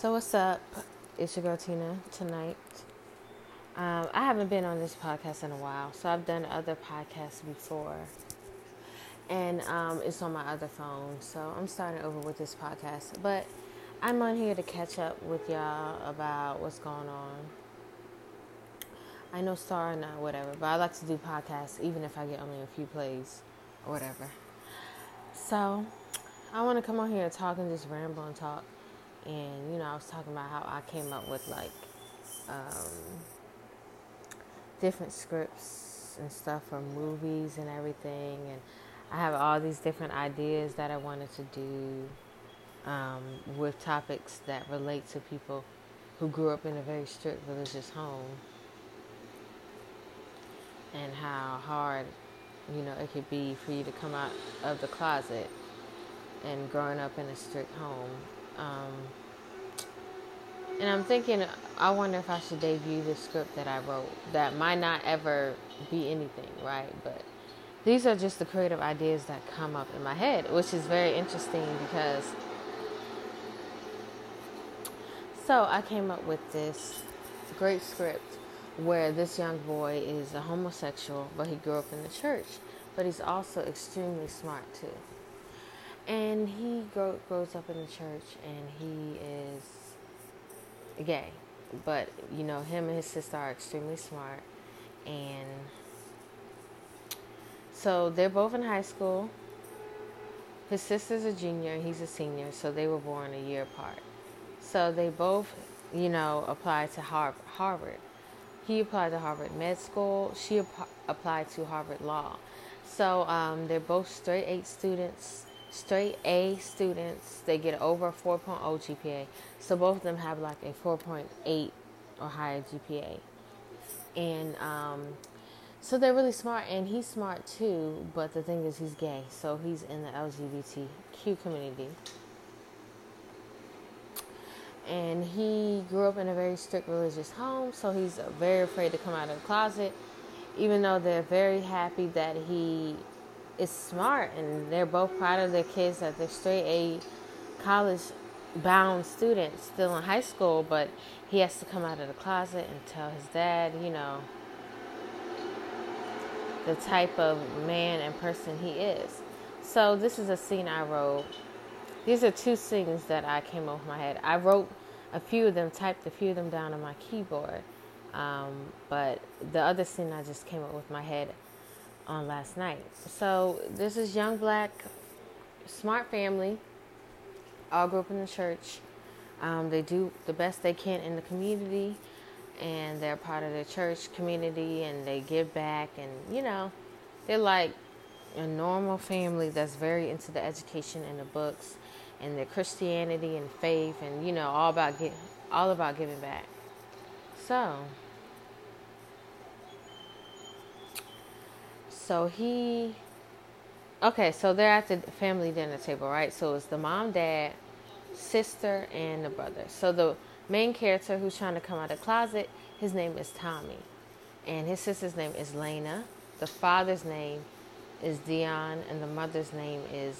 So what's up? It's your girl Tina tonight. Um, I haven't been on this podcast in a while, so I've done other podcasts before, and um, it's on my other phone. So I'm starting over with this podcast, but I'm on here to catch up with y'all about what's going on. I know Star or not, whatever, but I like to do podcasts even if I get only a few plays or whatever. So I want to come on here and talk and just ramble and talk and you know, I was talking about how I came up with like um, different scripts and stuff for movies and everything, and I have all these different ideas that I wanted to do um, with topics that relate to people who grew up in a very strict religious home, and how hard you know it could be for you to come out of the closet and growing up in a strict home um, and I'm thinking, I wonder if I should debut the script that I wrote that might not ever be anything, right? But these are just the creative ideas that come up in my head, which is very interesting because. So I came up with this great script where this young boy is a homosexual, but he grew up in the church, but he's also extremely smart too and he grow, grows up in the church and he is gay. But you know him and his sister are extremely smart. And so they're both in high school. His sister's a junior he's a senior so they were born a year apart. So they both you know applied to harvard. He applied to harvard med school she ap- applied to harvard law. So um, they're both straight eight students straight A students, they get over 4.0 GPA. So both of them have like a 4.8 or higher GPA. And um, so they're really smart, and he's smart too. But the thing is, he's gay, so he's in the LGBTQ community. And he grew up in a very strict religious home, so he's very afraid to come out of the closet. Even though they're very happy that he is smart and they're both proud of their kids that they're straight A college bound students still in high school, but he has to come out of the closet and tell his dad, you know, the type of man and person he is. So this is a scene I wrote. These are two scenes that I came off my head. I wrote a few of them, typed a few of them down on my keyboard. Um, but the other scene I just came up with my head on last night. So this is young black, smart family. All grew up in the church. Um, they do the best they can in the community, and they're part of the church community, and they give back, and you know, they're like a normal family that's very into the education and the books, and their Christianity and faith, and you know, all about get, all about giving back. So. So he okay so they're at the family dinner table right? So it's the mom dad sister and the brother. So the main character who's trying to come out of the closet his name is tommy. And his sister's name is lena. The father's name is dion and the mother's name is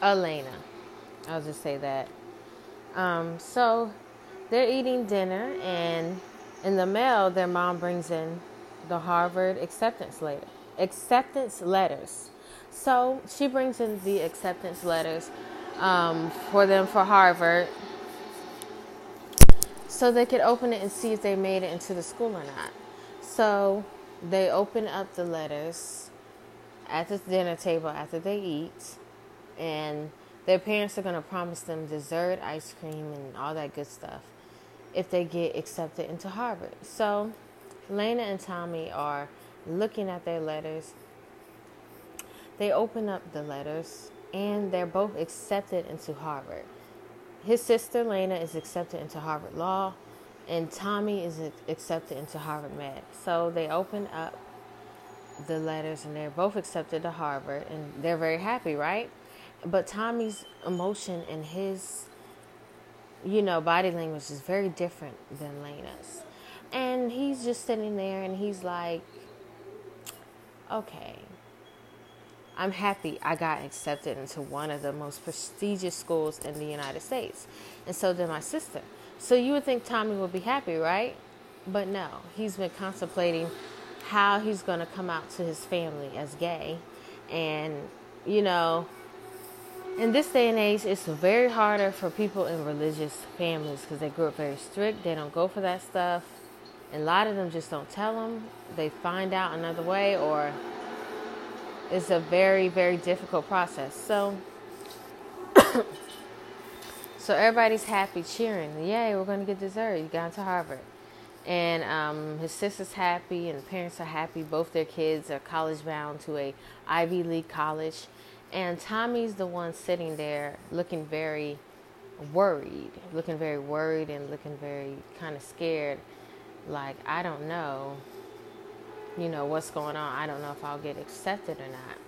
elena. I'll just say that. Um, so they're eating dinner and in the mail, their mom brings in the Harvard acceptance letter, acceptance letters. So she brings in the acceptance letters um, for them for Harvard, so they could open it and see if they made it into the school or not. So they open up the letters at the dinner table after they eat, and their parents are going to promise them dessert, ice cream, and all that good stuff if they get accepted into Harvard. So, Lena and Tommy are looking at their letters. They open up the letters and they're both accepted into Harvard. His sister Lena is accepted into Harvard Law, and Tommy is accepted into Harvard Med. So they open up the letters and they're both accepted to Harvard, and they're very happy, right? But Tommy's emotion and his you know, body language is very different than Lena's. And he's just sitting there and he's like, okay, I'm happy I got accepted into one of the most prestigious schools in the United States. And so did my sister. So you would think Tommy would be happy, right? But no, he's been contemplating how he's going to come out to his family as gay. And, you know, in this day and age, it's very harder for people in religious families because they grew up very strict. They don't go for that stuff. And a lot of them just don't tell them. They find out another way or it's a very, very difficult process. So, so everybody's happy, cheering. Yay, we're going to get dessert. You got into Harvard. And um, his sister's happy, and the parents are happy. Both their kids are college bound to a Ivy League college. And Tommy's the one sitting there looking very worried, looking very worried and looking very kind of scared. Like, I don't know you know, what's going on. I don't know if I'll get accepted or not.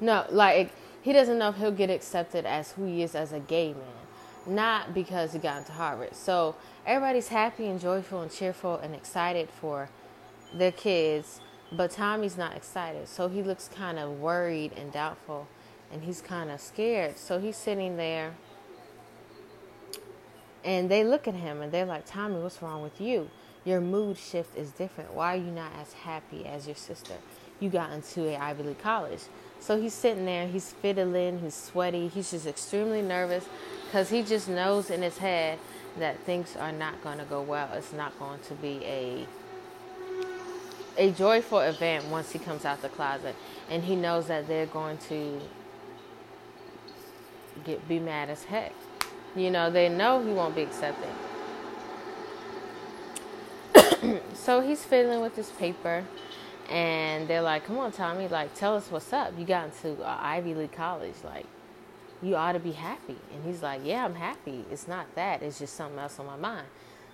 No, like he doesn't know if he'll get accepted as who he is as a gay man, not because he got into Harvard. So everybody's happy and joyful and cheerful and excited for their kids, but Tommy's not excited. So he looks kind of worried and doubtful, and he's kind of scared. So he's sitting there, and they look at him and they're like, Tommy, what's wrong with you? your mood shift is different. Why are you not as happy as your sister? You got into a Ivy League college. So he's sitting there, he's fiddling, he's sweaty, he's just extremely nervous because he just knows in his head that things are not going to go well. It's not going to be a a joyful event once he comes out the closet, and he knows that they're going to get be mad as heck. You know, they know he won't be accepted. so he's fiddling with his paper, and they're like, "Come on, Tommy, like, tell us what's up. You got into uh, Ivy League college, like, you ought to be happy." And he's like, "Yeah, I'm happy. It's not that. It's just something else on my mind."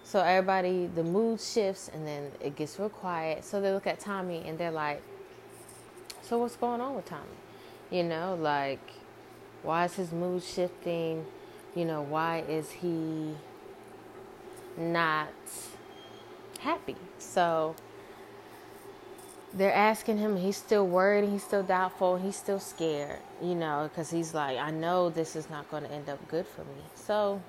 So everybody, the mood shifts, and then it gets real quiet. So they look at Tommy, and they're like, "So what's going on with Tommy? You know, like, why is his mood shifting? You know, why is he?" not happy. So they're asking him, he's still worried, he's still doubtful, he's still scared, you know, because he's like, I know this is not going to end up good for me. So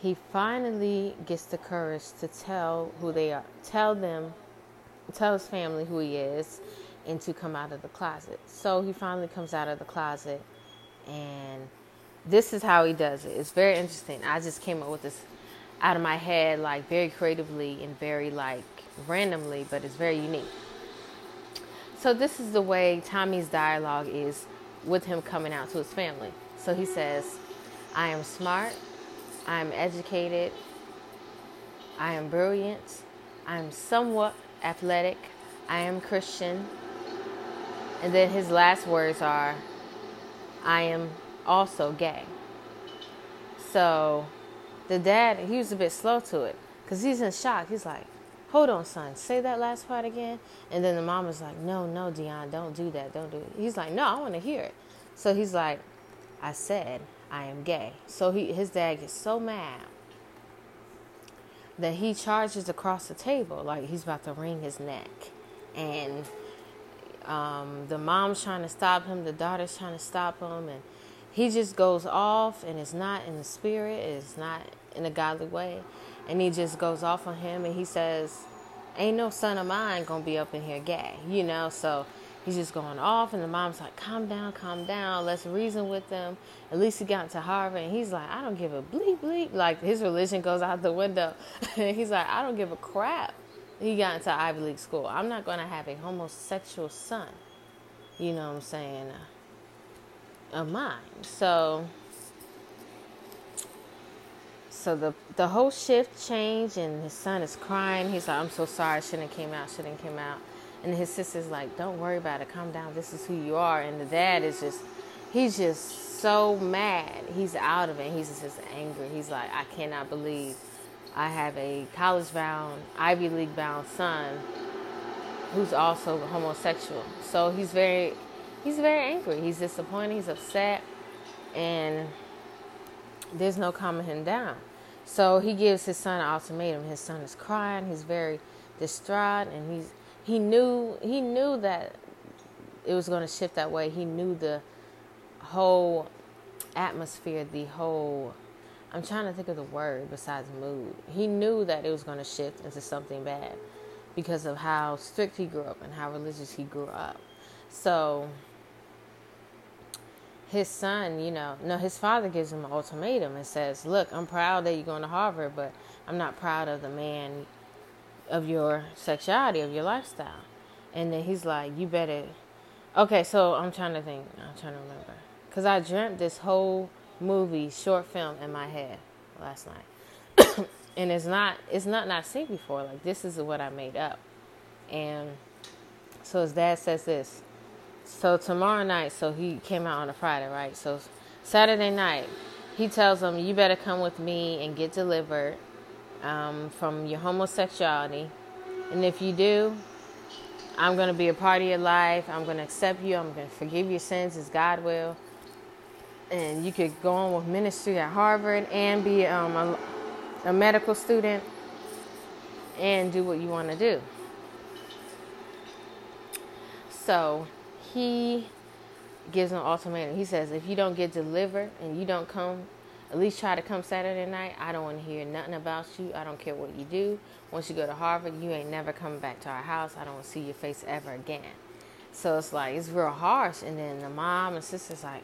he finally gets the courage to tell who they are, tell them, tell his family who he is, and to come out of the closet. So he finally comes out of the closet, and this is how he does it. It's very interesting. I just came up with this out of my head, like very creatively and very like randomly, but it's very unique. So this is the way Tommy's dialogue is with him coming out to his family. So he says, I am smart, I am educated, I am brilliant, I am somewhat athletic, I am Christian. And then his last words are, I am also gay. So the dad, he was a bit slow to it because he's in shock. He's like, hold on, son, say that last part again. And then the mom was like, no, no, Dion, don't do that. Don't do it. He's like, no, I want to hear it. So he's like, I said I am gay. So he, his dad gets so mad that he charges across the table like he's about to wring his neck. And um, the mom's trying to stop him, the daughter's trying to stop him, and he just goes off and it's not in the spirit, it's not in a godly way. And he just goes off on him and he says, Ain't no son of mine gonna be up in here gay, you know? So he's just going off and the mom's like, Calm down, calm down, let's reason with them. At least he got into Harvard and he's like, I don't give a bleep bleep. Like his religion goes out the window. And he's like, I don't give a crap. He got into Ivy League school. I'm not gonna have a homosexual son. You know what I'm saying? of mine. So so the the whole shift changed and his son is crying. He's like, I'm so sorry, I shouldn't have came out, shouldn't have came out. And his sister's like, Don't worry about it, calm down, this is who you are. And the dad is just he's just so mad. He's out of it. He's just angry. He's like, I cannot believe I have a college bound, Ivy League bound son who's also homosexual. So he's very he's very angry. He's disappointed. He's upset, and there's no calming him down. So he gives his son an ultimatum. His son is crying. He's very distraught, and he's he knew he knew that it was going to shift that way. He knew the whole atmosphere, the whole I'm trying to think of the word besides mood. He knew that it was going to shift into something bad because of how strict he grew up and how religious he grew up. So his son, you know, no, his father gives him an ultimatum and says, Look, I'm proud that you're going to Harvard, but I'm not proud of the man of your sexuality, of your lifestyle. And then he's like, You better. Okay, so I'm trying to think. I'm trying to remember. Because I dreamt this whole movie, short film in my head last night. and it's not, it's not not seen before. Like, this is what I made up. And so his dad says this so tomorrow night, so he came out on a Friday, right? So Saturday night, he tells him, "You better come with me and get delivered um, from your homosexuality, and if you do, I'm going to be a part of your life. I'm going to accept you. I'm going to forgive your sins as God will." And you could go on with ministry at Harvard and be um, a, a medical student and do what you want to do. So he gives an ultimatum. He says, if you don't get delivered and you don't come, at least try to come Saturday night. I don't want to hear nothing about you. I don't care what you do. Once you go to Harvard, you ain't never coming back to our house. I don't want to see your face ever again. So it's like it's real harsh. And then the mom and sister's like,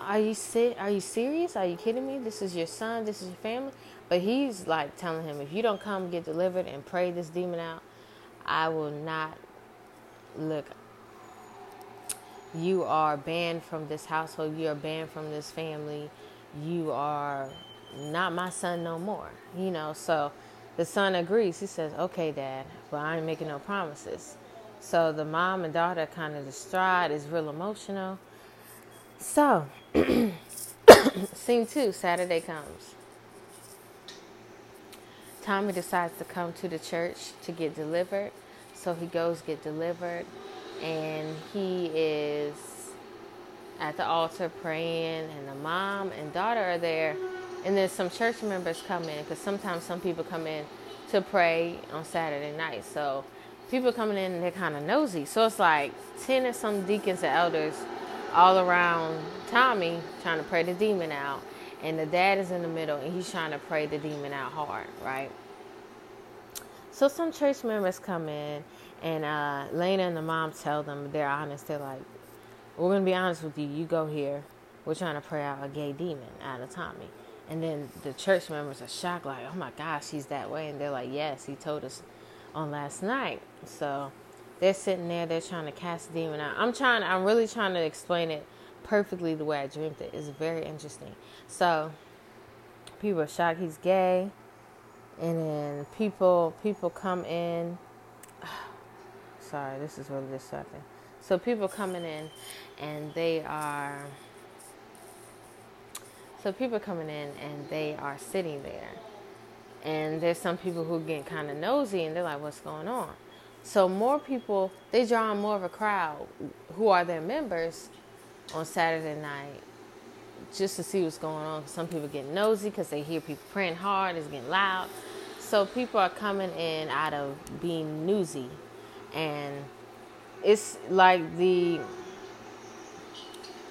"Are you sick? Are you serious? Are you kidding me? This is your son. This is your family." But he's like telling him, "If you don't come get delivered and pray this demon out, I will not look you are banned from this household, you are banned from this family, you are not my son no more. You know, so the son agrees. He says, Okay, dad, but I ain't making no promises. So the mom and daughter kind of distraught, is real emotional. So, scene two, Saturday comes. Tommy decides to come to the church to get delivered. So he goes get delivered and he is at the altar praying, and the mom and daughter are there, and then some church members come in because sometimes some people come in to pray on Saturday night. So people coming in they're kind of nosy. So it's like ten or some deacons and elders all around Tommy trying to pray the demon out, and the dad is in the middle and he's trying to pray the demon out hard, right? So some church members come in and uh, Lena and the mom tell them they're honest. They're like, "We're gonna be honest with you. You go here. We're trying to pray out a gay demon out of Tommy." And then the church members are shocked, like, "Oh my gosh, he's that way." And they're like, "Yes, he told us on last night." So they're sitting there. They're trying to cast the demon out. I'm trying. I'm really trying to explain it perfectly the way I dreamed it. It's very interesting. So people are shocked he's gay, and then people people come in sorry, this is really distracting. So people coming in and they are so people coming in and they are sitting there. And there's some people who get kind of nosy and they're like, what's going on? So more people, they draw on more of a crowd who are their members on Saturday night just to see what's going on. Some people get nosy because they hear people praying hard, it's getting loud. So people are coming in out of being newsy and it's like the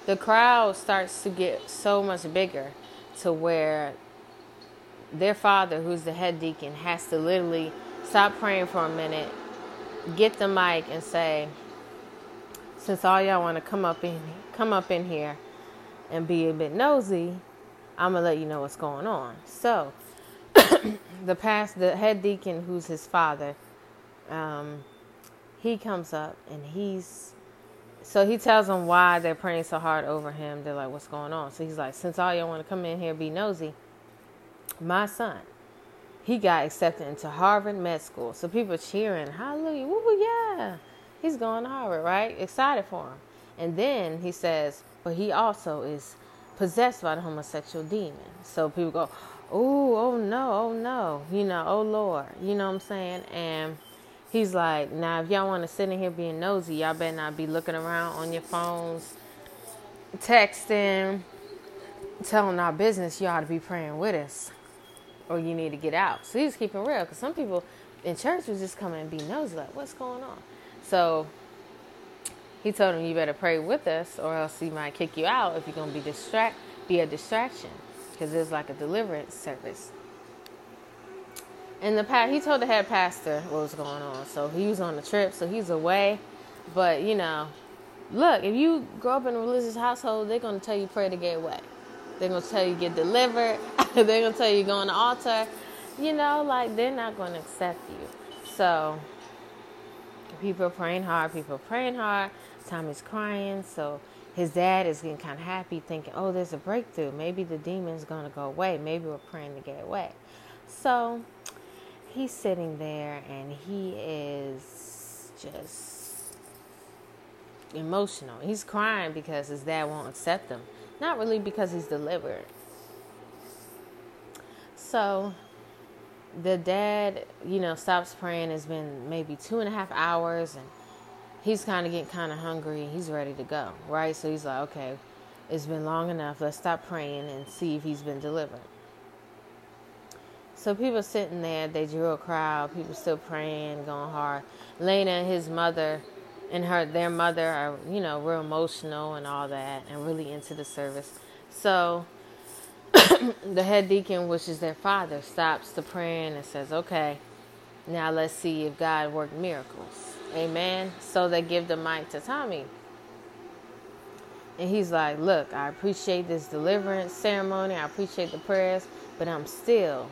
the crowd starts to get so much bigger to where their father who's the head deacon has to literally stop praying for a minute get the mic and say since all y'all want to come up in come up in here and be a bit nosy i'm gonna let you know what's going on. So the past the head deacon who's his father um, he comes up and he's so he tells them why they're praying so hard over him. They're like, "What's going on?" So he's like, "Since all y'all want to come in here be nosy, my son, he got accepted into Harvard Med School. So people cheering, hallelujah, woo yeah, he's going to Harvard, right? Excited for him. And then he says, but he also is possessed by the homosexual demon. So people go, oh, oh no, oh no, you know, oh Lord, you know what I'm saying? And He's like, now if y'all want to sit in here being nosy, y'all better not be looking around on your phones, texting, telling our business. You ought to be praying with us, or you need to get out. So he's keeping real because some people in church was just coming and be nosy, like, what's going on? So he told him, "You better pray with us, or else he might kick you out if you're gonna be distract, be a distraction, because it's like a deliverance service." And the pa- he told the head pastor what was going on. So he was on the trip, so he's away. But you know, look, if you grow up in a religious household, they're gonna tell you pray to get away. They're gonna tell you get delivered. they're gonna tell you go on the altar. You know, like they're not gonna accept you. So people are praying hard. People are praying hard. Tommy's crying. So his dad is getting kind of happy, thinking, "Oh, there's a breakthrough. Maybe the demon's gonna go away. Maybe we're praying to get away." So he's sitting there and he is just emotional. He's crying because his dad won't accept him. Not really because he's delivered. So the dad, you know, stops praying. It's been maybe two and a half hours, and he's kind of getting kind of hungry. He's ready to go, right? So he's like, okay, it's been long enough. Let's stop praying and see if he's been delivered. So people sitting there, they drew a crowd. People still praying, going hard. Lena and his mother and her their mother are you know real emotional and all that and really into the service so the head deacon which is their father stops the praying and says okay now let's see if god worked miracles amen so they give the mic to tommy and he's like look i appreciate this deliverance ceremony i appreciate the prayers but i'm still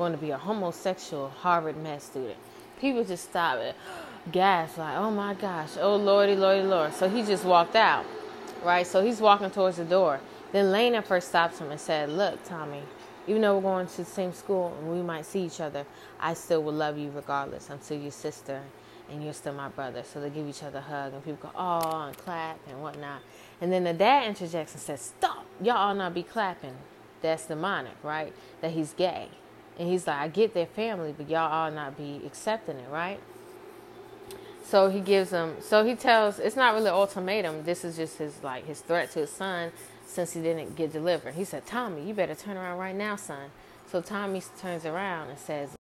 going to be a homosexual harvard med student people just stop it gas, like, oh my gosh, oh lordy, lordy, lord. So he just walked out, right? So he's walking towards the door. Then Lena first stops him and said, Look, Tommy, even though we're going to the same school and we might see each other, I still will love you regardless. I'm still your sister and you're still my brother. So they give each other a hug and people go, oh, and clap and whatnot. And then the dad interjects and says, Stop, y'all all not be clapping. That's demonic, right? That he's gay. And he's like, I get their family, but y'all all not be accepting it, right? So he gives them. So he tells. It's not really ultimatum. This is just his like his threat to his son, since he didn't get delivered. He said, "Tommy, you better turn around right now, son." So Tommy turns around and says,